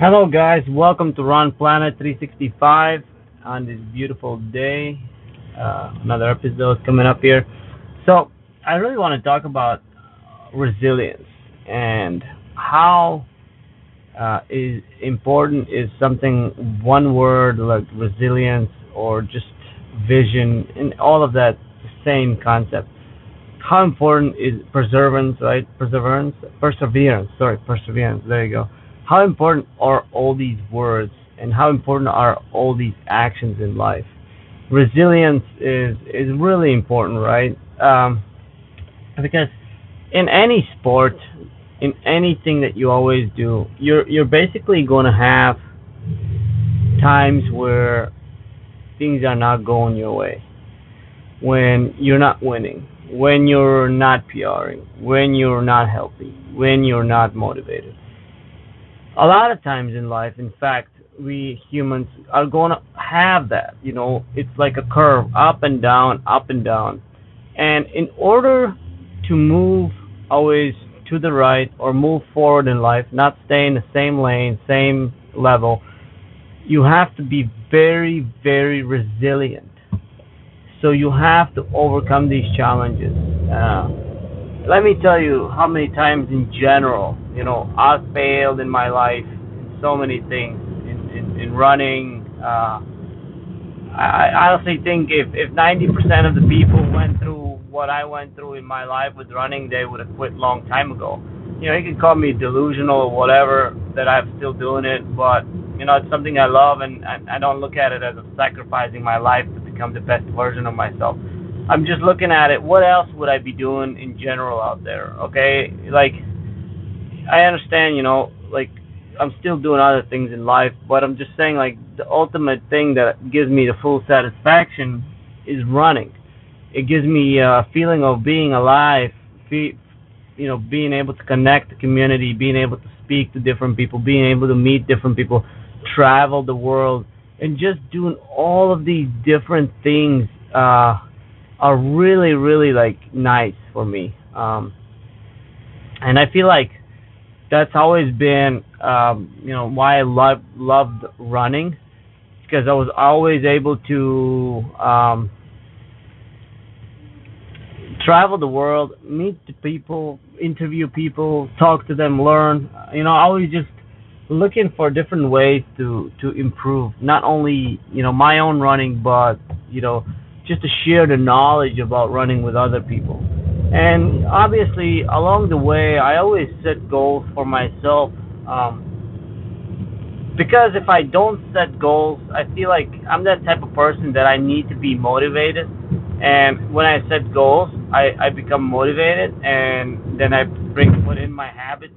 Hello, guys. Welcome to Run Planet 365 on this beautiful day. Uh, another episode coming up here. So, I really want to talk about resilience and how uh, is important is something one word like resilience or just vision and all of that same concept. How important is perseverance, right? Perseverance, perseverance. Sorry, perseverance. There you go how important are all these words and how important are all these actions in life? Resilience is is really important, right? Um, because in any sport, in anything that you always do, you're you're basically going to have times where things are not going your way, when you're not winning, when you're not PRing, when you're not healthy, when you're not motivated a lot of times in life, in fact, we humans are going to have that. You know, it's like a curve, up and down, up and down. And in order to move always to the right or move forward in life, not stay in the same lane, same level, you have to be very, very resilient. So you have to overcome these challenges. Uh, let me tell you how many times in general, you know, I've failed in my life in so many things, in, in, in running. Uh, I, honestly think if, if 90% of the people went through what I went through in my life with running, they would have quit long time ago. You know, you can call me delusional or whatever, that I'm still doing it, but, you know, it's something I love, and I, I don't look at it as a sacrificing my life to become the best version of myself. I'm just looking at it. What else would I be doing in general out there? Okay, like I understand, you know, like I'm still doing other things in life, but I'm just saying, like the ultimate thing that gives me the full satisfaction is running. It gives me a feeling of being alive, you know, being able to connect the community, being able to speak to different people, being able to meet different people, travel the world, and just doing all of these different things. Uh, are really really like nice for me. Um and i feel like that's always been um you know why i love loved running. Because i was always able to um travel the world meet the people interview people talk to them learn. You know always just looking for different ways to to improve. Not only you know my own running but you know just to share the knowledge about running with other people. And obviously, along the way, I always set goals for myself. Um, because if I don't set goals, I feel like I'm that type of person that I need to be motivated. And when I set goals, I, I become motivated, and then I bring put in my habits.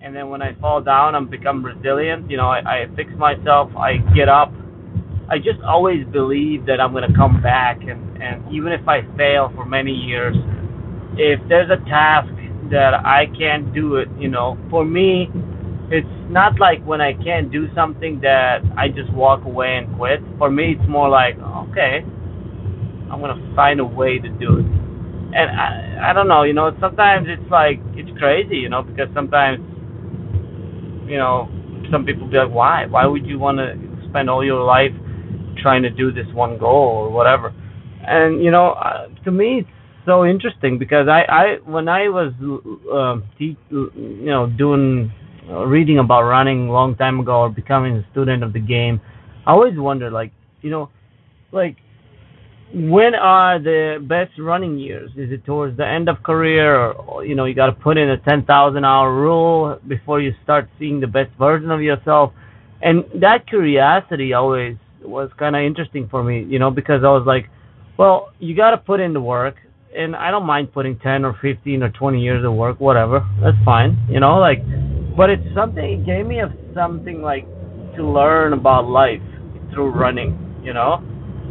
And then when I fall down, I'm become resilient. You know, I, I fix myself. I get up I just always believe that I'm gonna come back, and and even if I fail for many years, if there's a task that I can't do it, you know, for me, it's not like when I can't do something that I just walk away and quit. For me, it's more like, okay, I'm gonna find a way to do it. And I, I don't know, you know, sometimes it's like it's crazy, you know, because sometimes, you know, some people be like, why? Why would you want to spend all your life trying to do this one goal or whatever. And you know, uh, to me, it's so interesting because I, I when I was, uh, te- you know, doing uh, reading about running a long time ago or becoming a student of the game, I always wondered, like, you know, like when are the best running years? Is it towards the end of career, or, you know, you got to put in a ten thousand hour rule before you start seeing the best version of yourself? And that curiosity always was kind of interesting for me, you know, because I was like, well, you got to put in the work, and I don't mind putting 10 or 15 or 20 years of work, whatever. That's fine, you know, like, but it's something, it gave me a, something like to learn about life through running, you know.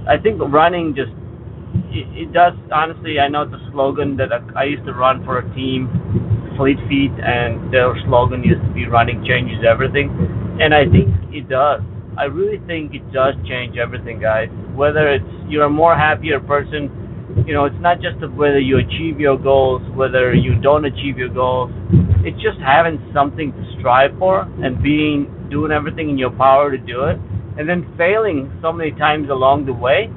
I think running just, it, it does, honestly, I know a slogan that I, I used to run for a team, Fleet Feet, and their slogan used to be running changes everything. And I think it does I really think it does change everything, guys. Whether it's you're a more happier person you know, it's not just whether you achieve your goals, whether you don't achieve your goals. It's just having something to strive for and being doing everything in your power to do it, and then failing so many times along the way,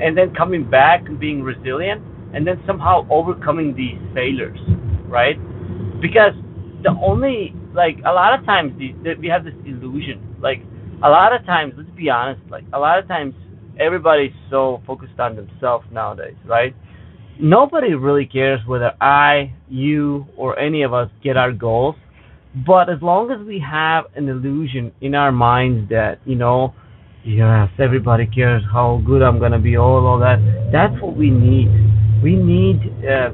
and then coming back and being resilient, and then somehow overcoming these failures, right? Because the only like a lot of times the, the, we have this illusion, like a lot of times, let's be honest, like a lot of times everybody's so focused on themselves nowadays, right? Nobody really cares whether I, you, or any of us get our goals. But as long as we have an illusion in our minds that, you know, yes, everybody cares how good I'm going to be, all, all that, that's what we need. We need, uh,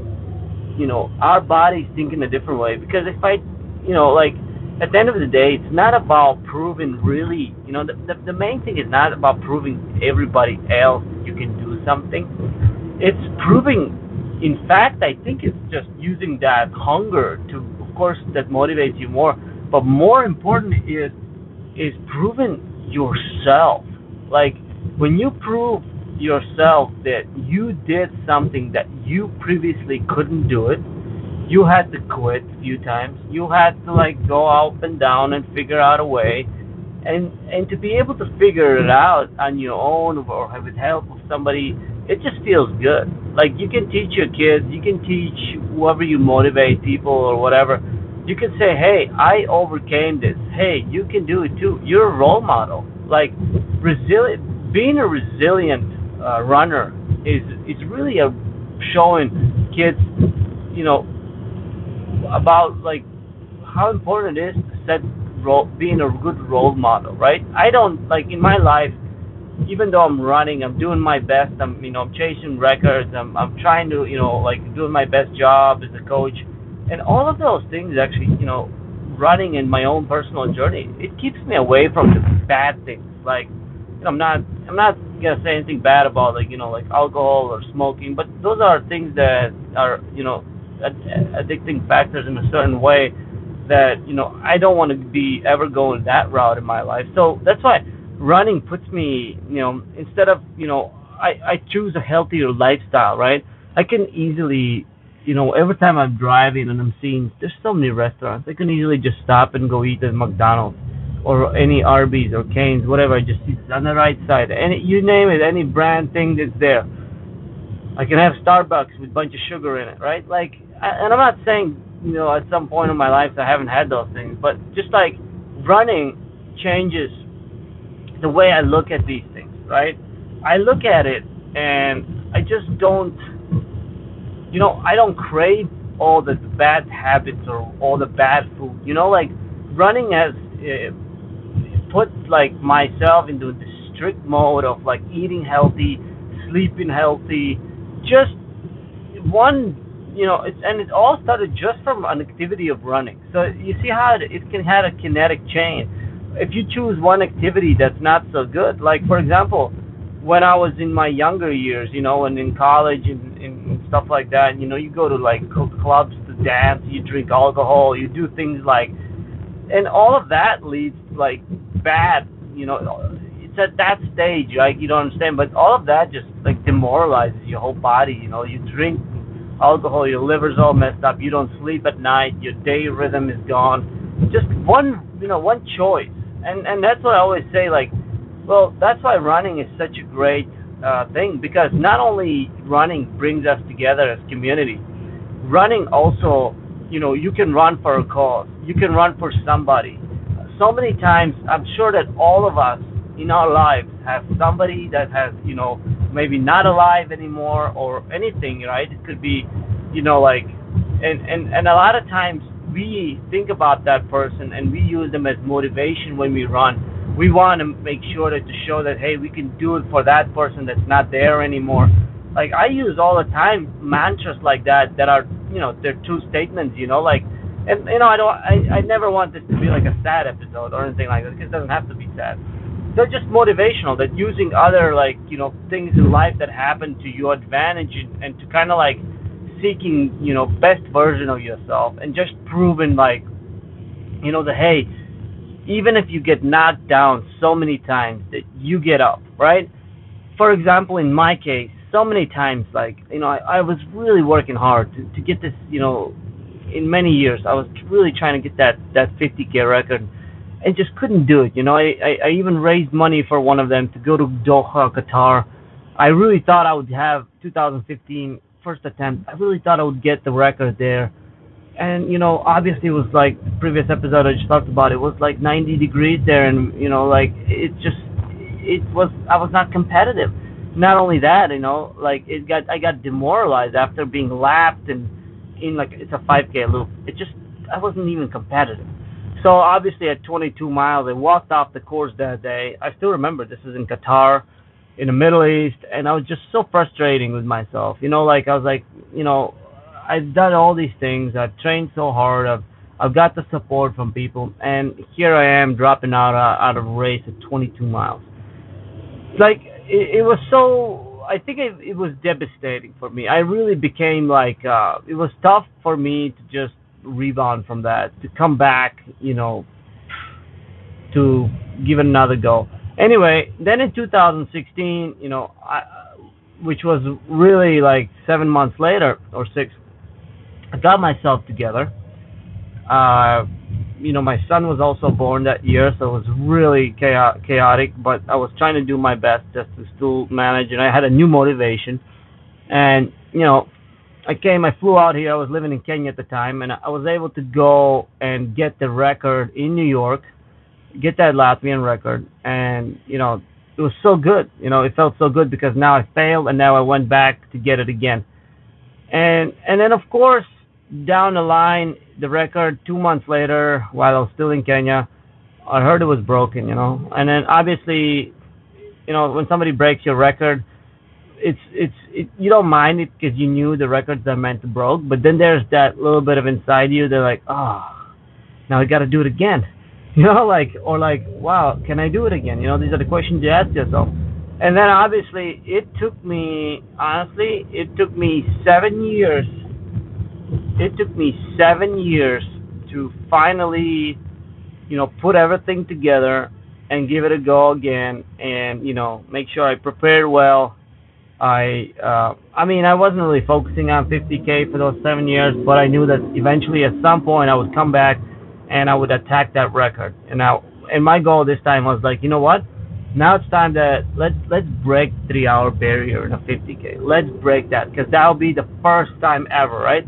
you know, our bodies thinking a different way. Because if I, you know, like, at the end of the day, it's not about proving really, you know, the, the, the main thing is not about proving everybody else you can do something. It's proving, in fact, I think it's just using that hunger to, of course, that motivates you more. But more important is, is proving yourself. Like, when you prove yourself that you did something that you previously couldn't do it, you had to quit a few times. You had to like go up and down and figure out a way, and and to be able to figure it out on your own or with help of somebody, it just feels good. Like you can teach your kids, you can teach whoever you motivate people or whatever. You can say, hey, I overcame this. Hey, you can do it too. You're a role model. Like resilient, being a resilient uh, runner is is really a showing kids, you know, about like how important it is to set role, being a good role model, right? I don't like in my life, even though I'm running, I'm doing my best. I'm you know I'm chasing records. I'm I'm trying to you know like doing my best job as a coach, and all of those things actually you know running in my own personal journey it keeps me away from the bad things like I'm not I'm not gonna say anything bad about like you know like alcohol or smoking, but those are things that are you know addicting factors in a certain way that you know I don't want to be ever going that route in my life. So that's why running puts me, you know, instead of you know I I choose a healthier lifestyle, right? I can easily, you know, every time I'm driving and I'm seeing there's so many restaurants, I can easily just stop and go eat at McDonald's or any Arby's or Cane's, whatever. I just it's on the right side. Any you name it, any brand thing that's there. I can have Starbucks with a bunch of sugar in it, right? Like and I'm not saying you know at some point in my life I haven't had those things, but just like running changes the way I look at these things, right? I look at it and I just don't, you know, I don't crave all the bad habits or all the bad food. You know, like running has uh, put like myself into the strict mode of like eating healthy, sleeping healthy, just one you know, it's, and it all started just from an activity of running. So you see how it, it can have a kinetic chain. If you choose one activity that's not so good, like for example, when I was in my younger years, you know, and in college and, and stuff like that, you know, you go to like clubs to dance, you drink alcohol, you do things like, and all of that leads like bad, you know, it's at that stage, like you don't understand, but all of that just like demoralizes your whole body, you know, you drink alcohol, your liver's all messed up, you don't sleep at night, your day rhythm is gone. Just one, you know, one choice. And and that's what I always say like, well, that's why running is such a great uh, thing because not only running brings us together as community, running also, you know, you can run for a cause. You can run for somebody. So many times, I'm sure that all of us in our lives have somebody that has, you know, maybe not alive anymore or anything, right? It could be, you know, like, and and and a lot of times we think about that person and we use them as motivation when we run. We want to make sure that to show that hey, we can do it for that person that's not there anymore. Like I use all the time mantras like that that are, you know, they're two statements, you know, like and you know I don't I, I never want this to be like a sad episode or anything like that because it doesn't have to be sad they're just motivational. That using other like you know things in life that happen to your advantage and, and to kind of like seeking you know best version of yourself and just proving like you know the hey even if you get knocked down so many times that you get up right? For example in my case so many times like you know I, I was really working hard to, to get this you know in many years I was really trying to get that that 50k record and just couldn't do it you know? I, I I even raised money for one of them to go to Doha Qatar. I really thought I would have 2015 first attempt. I really thought I would get the record there. And you know obviously it was like the previous episode I just talked about it was like 90 degrees there and you know like it just it was I was not competitive. Not only that, you know, like it got I got demoralized after being lapped and in like it's a 5K loop. It just I wasn't even competitive. So obviously at 22 miles, I walked off the course that day. I still remember this was in Qatar, in the Middle East, and I was just so frustrating with myself. You know, like I was like, you know, I've done all these things. I've trained so hard. I've I've got the support from people, and here I am dropping out uh, out of a race at 22 miles. Like it, it was so I think it, it was devastating for me. I really became like uh it was tough for me to just rebound from that, to come back, you know, to give another go. Anyway, then in 2016, you know, I, which was really like seven months later or six, I got myself together. Uh, you know, my son was also born that year, so it was really chaotic. But I was trying to do my best just to still manage, and I had a new motivation. And you know, I came, I flew out here. I was living in Kenya at the time, and I was able to go and get the record in New York, get that Latvian record, and you know, it was so good. You know, it felt so good because now I failed, and now I went back to get it again. And and then of course down the line, the record two months later, while I was still in Kenya, I heard it was broken, you know. And then obviously, you know, when somebody breaks your record, it's it's it, you don't mind it because you knew the records are meant to broke. But then there's that little bit of inside you. They're like, oh, now I got to do it again, you know, like or like, wow, can I do it again? You know, these are the questions you ask yourself. And then obviously, it took me honestly, it took me seven years it took me seven years to finally, you know, put everything together and give it a go again, and you know, make sure I prepared well. I, uh, I mean, I wasn't really focusing on 50k for those seven years, but I knew that eventually, at some point, I would come back and I would attack that record. And now, and my goal this time was like, you know what? Now it's time that let's let's break three-hour barrier in a 50k. Let's break that because that'll be the first time ever, right?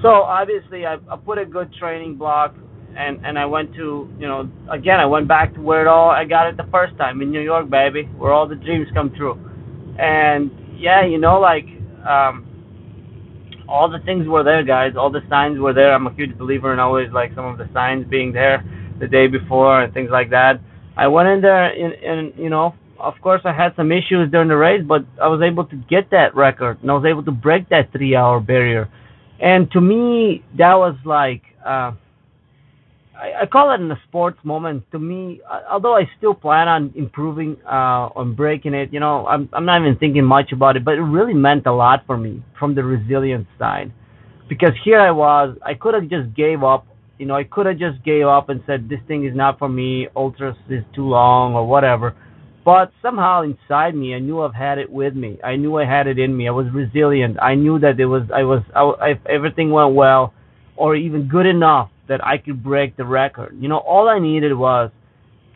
So obviously, I, I put a good training block, and and I went to you know again I went back to where it all I got it the first time in New York, baby, where all the dreams come true. And yeah, you know like um, all the things were there, guys. All the signs were there. I'm a huge believer in always like some of the signs being there the day before and things like that. I went in there and, and you know of course I had some issues during the race, but I was able to get that record and I was able to break that three hour barrier and to me that was like uh, I, I call it in a sports moment. To me, uh, although I still plan on improving, uh, on breaking it, you know, I'm I'm not even thinking much about it. But it really meant a lot for me from the resilience side, because here I was, I could have just gave up. You know, I could have just gave up and said this thing is not for me. Ultras is too long or whatever. But somehow inside me, I knew I've had it with me. I knew I had it in me. I was resilient. I knew that it was. I was. I, if everything went well, or even good enough that I could break the record. You know, all I needed was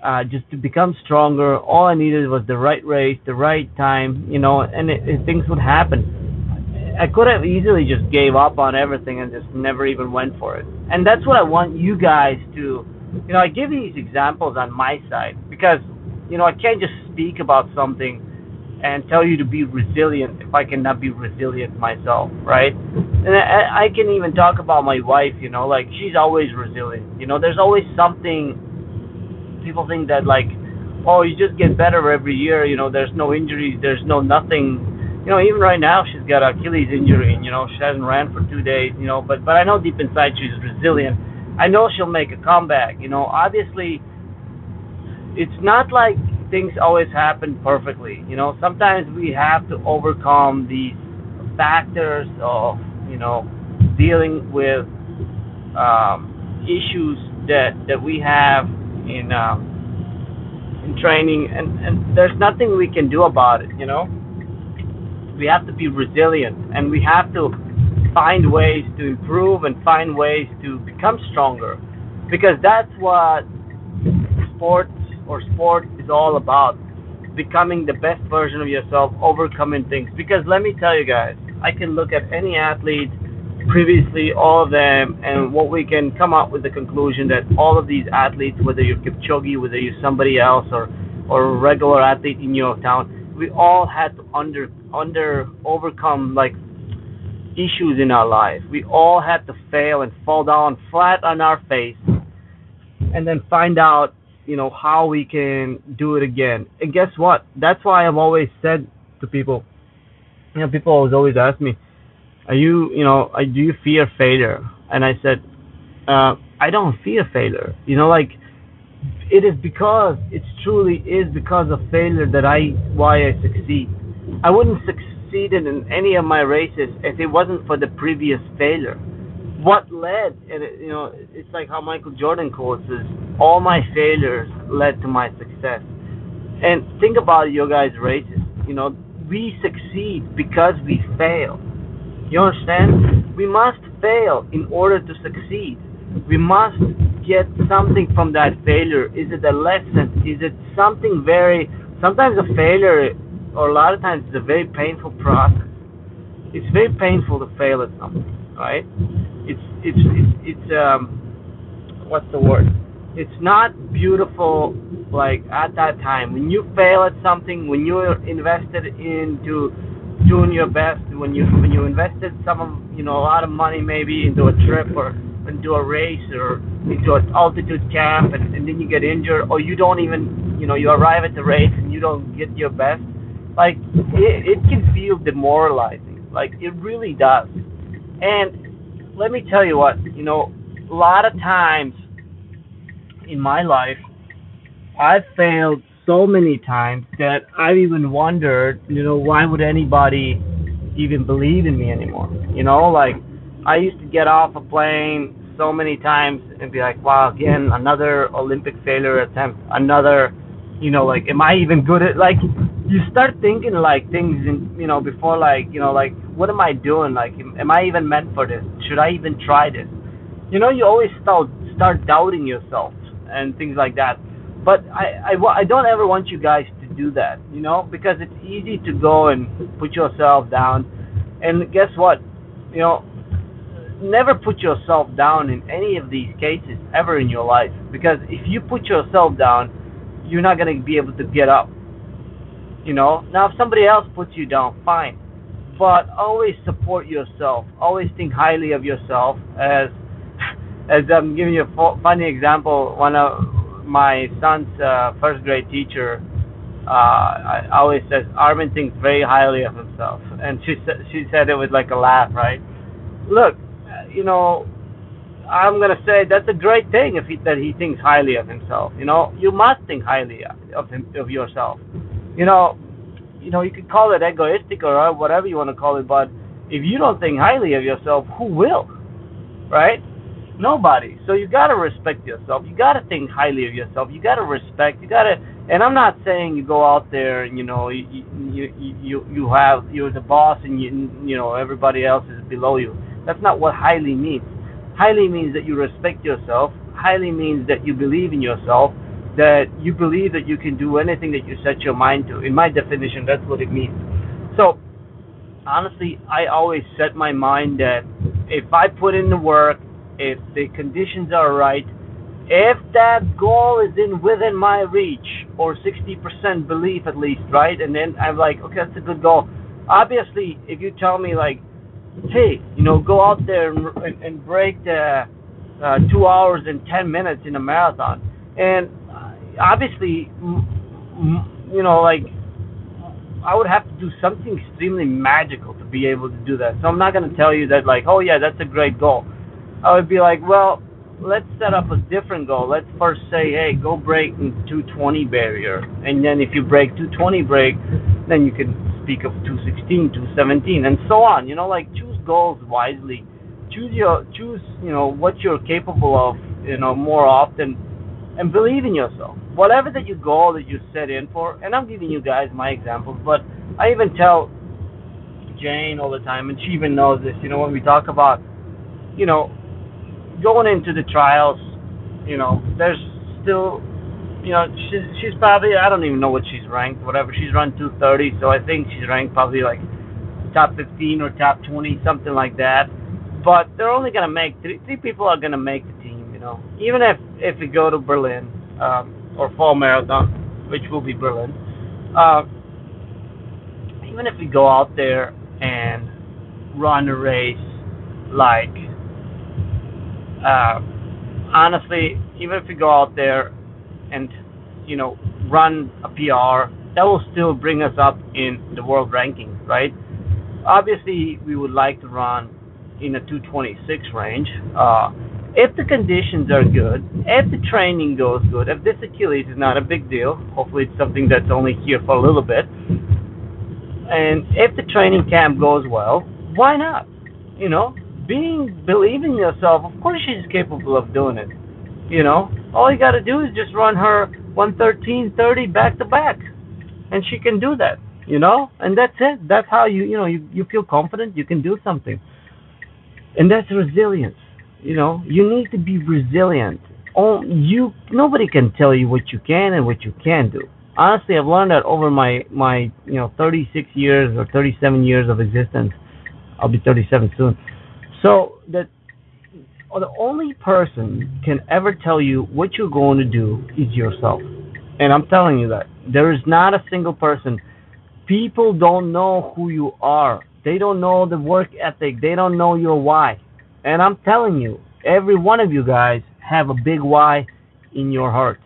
uh, just to become stronger. All I needed was the right race, the right time. You know, and it, it, things would happen. I could have easily just gave up on everything and just never even went for it. And that's what I want you guys to. You know, I give these examples on my side because you know, I can't just speak about something and tell you to be resilient if I cannot be resilient myself, right? And I, I can even talk about my wife, you know, like she's always resilient. You know, there's always something. People think that like, oh, you just get better every year. You know, there's no injuries, there's no nothing. You know, even right now she's got Achilles injury, and you know she hasn't ran for two days. You know, but but I know deep inside she's resilient. I know she'll make a comeback. You know, obviously it's not like things always happen perfectly. You know, sometimes we have to overcome these factors of, you know, dealing with um, issues that that we have in um, in training, and and there's nothing we can do about it. You know, We have to be resilient, and we have to find ways to improve and find ways to become stronger, because that's what sports or sport is all about. Becoming the best version of yourself, overcoming things. Because let me tell you guys, I can look at any athlete previously, all of them, and what we can come up with the conclusion that all of these athletes, whether you're Kipchoge, whether you're somebody else, or or a regular athlete in your town, we all had to under under overcome like issues in our life. We all had to fail and fall down flat on our face, and then find out, you know, how we can do it again. And guess what? That's why I've always said to people, you know, people always always ask me are you you know do you fear failure and i said uh, i don't fear failure you know like it is because it truly is because of failure that i why i succeed i wouldn't succeed in any of my races if it wasn't for the previous failure what led and it, you know it's like how michael jordan quotes is all my failures led to my success and think about your guys races you know we succeed because we fail you understand? We must fail in order to succeed. We must get something from that failure. Is it a lesson? Is it something very. Sometimes a failure, or a lot of times, it's a very painful process. It's very painful to fail at something, right? It's, it's, it's, it's um, what's the word? It's not beautiful like at that time. When you fail at something, when you're invested into doing your best when you when you invested some of you know a lot of money maybe into a trip or into a race or into an altitude camp and, and then you get injured or you don't even you know you arrive at the race and you don't get your best like it, it can feel demoralizing like it really does and let me tell you what you know a lot of times in my life i've failed so many times that I've even wondered, you know, why would anybody even believe in me anymore? You know, like I used to get off a plane so many times and be like, wow, again, another Olympic failure attempt, another, you know, like, am I even good at, like, you start thinking like things, in, you know, before like, you know, like, what am I doing? Like, am I even meant for this? Should I even try this? You know, you always start start doubting yourself and things like that. But I, I, I don't ever want you guys to do that, you know, because it's easy to go and put yourself down. And guess what? You know, never put yourself down in any of these cases ever in your life. Because if you put yourself down, you're not going to be able to get up. You know, now if somebody else puts you down, fine. But always support yourself. Always think highly of yourself. As as I'm giving you a funny example, one of my son's uh, first grade teacher uh, always says Armin thinks very highly of himself, and she said she said it with like a laugh, right? Look, you know, I'm gonna say that's a great thing if he, that he thinks highly of himself. You know, you must think highly of him of yourself. You know, you know you could call it egoistic or uh, whatever you want to call it, but if you don't think highly of yourself, who will? Right? Nobody. So you gotta respect yourself. You gotta think highly of yourself. You gotta respect. You gotta. And I'm not saying you go out there and you know you you you you have you're the boss and you you know everybody else is below you. That's not what highly means. Highly means that you respect yourself. Highly means that you believe in yourself. That you believe that you can do anything that you set your mind to. In my definition, that's what it means. So honestly, I always set my mind that if I put in the work if the conditions are right, if that goal is in within my reach or 60% belief at least, right? And then I'm like, okay, that's a good goal. Obviously, if you tell me like, hey, you know, go out there and, and, break the uh, two hours and 10 minutes in a marathon, and obviously, you know, like I would have to do something extremely magical to be able to do that. So I'm not going to tell you that like, oh yeah, that's a great goal. I would be like, well, let's set up a different goal. Let's first say, hey, go break the 220 barrier, and then if you break 220 break, then you can speak of 216, 217, and so on. You know, like choose goals wisely. Choose your choose you know what you're capable of. You know more often, and believe in yourself. Whatever that you goal that you set in for, and I'm giving you guys my examples, but I even tell Jane all the time, and she even knows this. You know, when we talk about, you know, going into the trials, you know, there's still, you know, she's she's probably I don't even know what she's ranked, whatever. She's run 230, so I think she's ranked probably like top 15 or top 20, something like that. But they're only gonna make three three people are gonna make the know, even if if we go to Berlin um, or fall marathon, which will be Berlin. Uh, even if we go out there and run a race like uh, honestly, even if we go out there and you know run a PR, that will still bring us up in the world rankings, right? Obviously, we would like to run in a 226 range. Uh, if the conditions are good, if the training goes good, if this Achilles is not a big deal, hopefully it's something that's only here for a little bit, and if the training camp goes well, why not? You know, being believing yourself, of course she's capable of doing it. You know, all you got to do is just run her 113.30 back to back, and she can do that. You know, and that's it. That's how you you know you you feel confident you can do something, and that's resilience. You know, you need to be resilient. Oh, you nobody can tell you what you can and what you can't do. Honestly, I've learned that over my my you know 36 years or 37 years of existence. I'll be 37 soon. So that the only person can ever tell you what you're going to do is yourself. And I'm telling you that there is not a single person. People don't know who you are. They don't know the work ethic. They don't know your why. And I'm telling you, every one of you guys have a big why in your heart.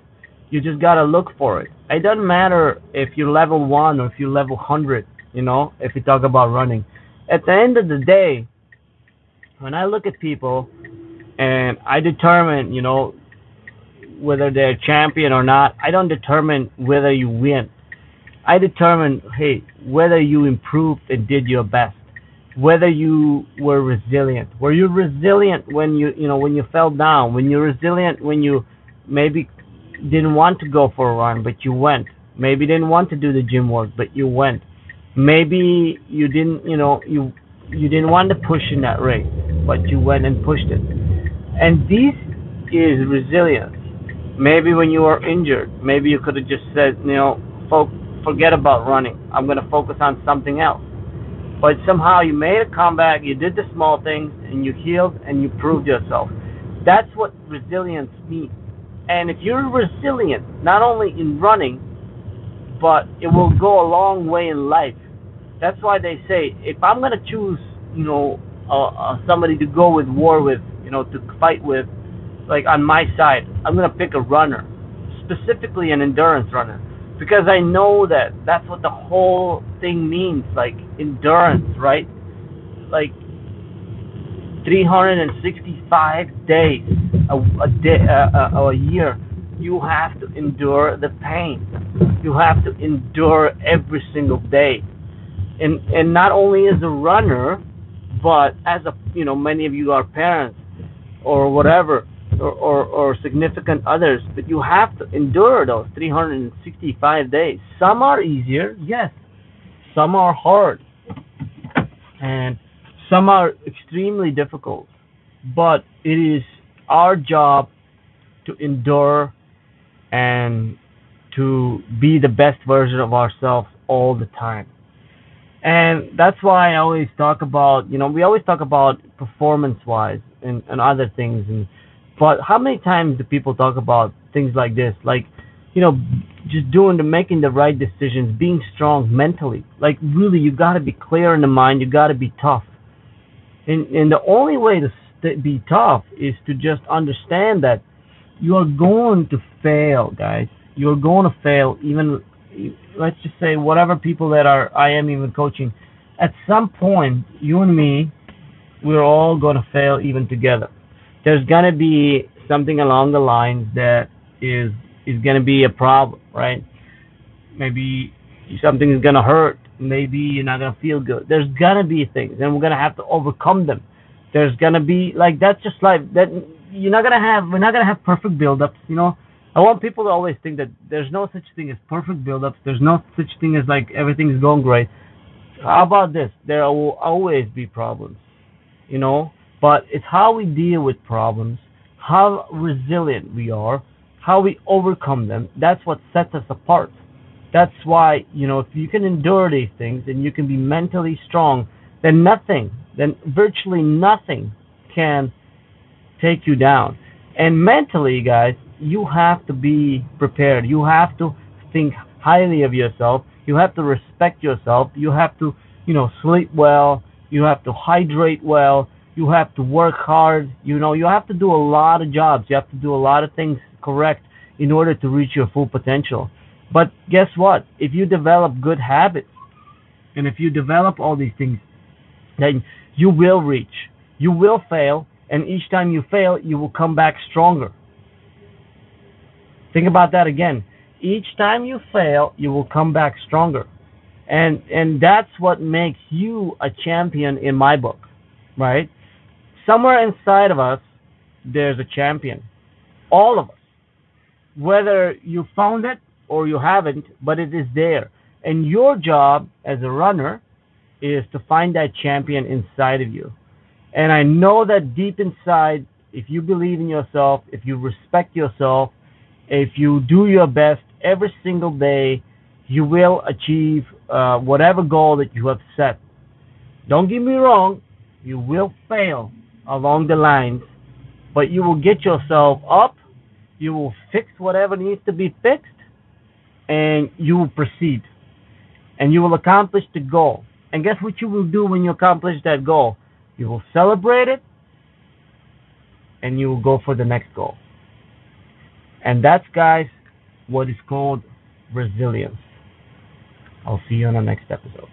You just gotta look for it. It doesn't matter if you're level one or if you're level hundred. You know, if you talk about running, at the end of the day, when I look at people and I determine, you know, whether they're champion or not, I don't determine whether you win. I determine, hey, whether you improved and did your best, whether you were resilient. Were you resilient when you, you know, when you fell down? When you're resilient when you maybe didn't want to go for a run, but you went. Maybe didn't want to do the gym work, but you went. Maybe you didn't, you know, you you didn't want to push in that race, but you went and pushed it. And this is resilience. Maybe when you were injured, maybe you could have just said, you know, folk, forget about running. I'm going to focus on something else. But somehow you made a comeback, you did the small things, and you healed and you proved yourself. That's what resilience means. And if you're resilient, not only in running, but it will go a long way in life. That's why they say if I'm gonna choose, you know, uh, uh, somebody to go with war with, you know, to fight with, like on my side, I'm gonna pick a runner, specifically an endurance runner, because I know that that's what the whole thing means, like endurance, right? Like 365 days a, a day a, a, a year you have to endure the pain you have to endure every single day and and not only as a runner but as a you know many of you are parents or whatever or, or, significant others but you have to endure those 365 days some are easier yes some are hard and some are extremely difficult, but it is our job to endure and to be the best version of ourselves all the time. And that's why I always talk about, you know, we always talk about performance wise and, and other things. And, but how many times do people talk about things like this? Like, you know, just doing the making the right decisions, being strong mentally. Like really, you got to be clear in the mind. You got to be tough. And and the only way to st- be tough is to just understand that you are going to fail, guys. You're going to fail. Even let's just say whatever people that are I am even coaching. At some point, you and me, we're all going to fail even together. There's to be something along the lines that is is to be a problem, right? Maybe something is to hurt maybe you're not gonna feel good. There's gonna be things, and we're gonna have to overcome them. There's gonna be like that's just life. That you're not gonna have. We're not gonna have perfect buildups. You know, I want people to always think that there's no such thing as perfect buildups. There's no such thing as like everything's going great. how about this? There will always be problems, you know, but it's how we deal with problems, how resilient we are, how we overcome them. That's what sets us apart. That's why, you know, if you can endure these things and you can be mentally strong, then nothing, then virtually nothing can take you down. And mentally, guys, you have to be prepared. You have to think highly of yourself. You have to respect yourself. You have to, you know, sleep well. You have to hydrate well. You have to work hard. You know, you have to do a lot of jobs. You have to do a lot of things correct in order to reach your full potential. But guess what? If you develop good habits, and if you develop all these things, then you will reach. You will fail, and each time you fail, you will come back stronger. Think about that again. Each time you fail, you will come back stronger. And and that's what makes you a champion in my book, right? Somewhere inside of us there's a champion. All of us. Whether you found it or you haven't, but it is there. And your job as a runner is to find that champion inside of you. And I know that deep inside, if you believe in yourself, if you respect yourself, if you do your best every single day, you will achieve uh, whatever goal that you have set. Don't get me wrong, you will fail along the lines, but you will get yourself up, you will fix whatever needs to be fixed, and you will proceed. And you will accomplish the goal. And guess what you will do when you accomplish that goal? You will celebrate it, and you will go for the next goal. And that's, guys, what is called resilience. I'll see you on the next episode.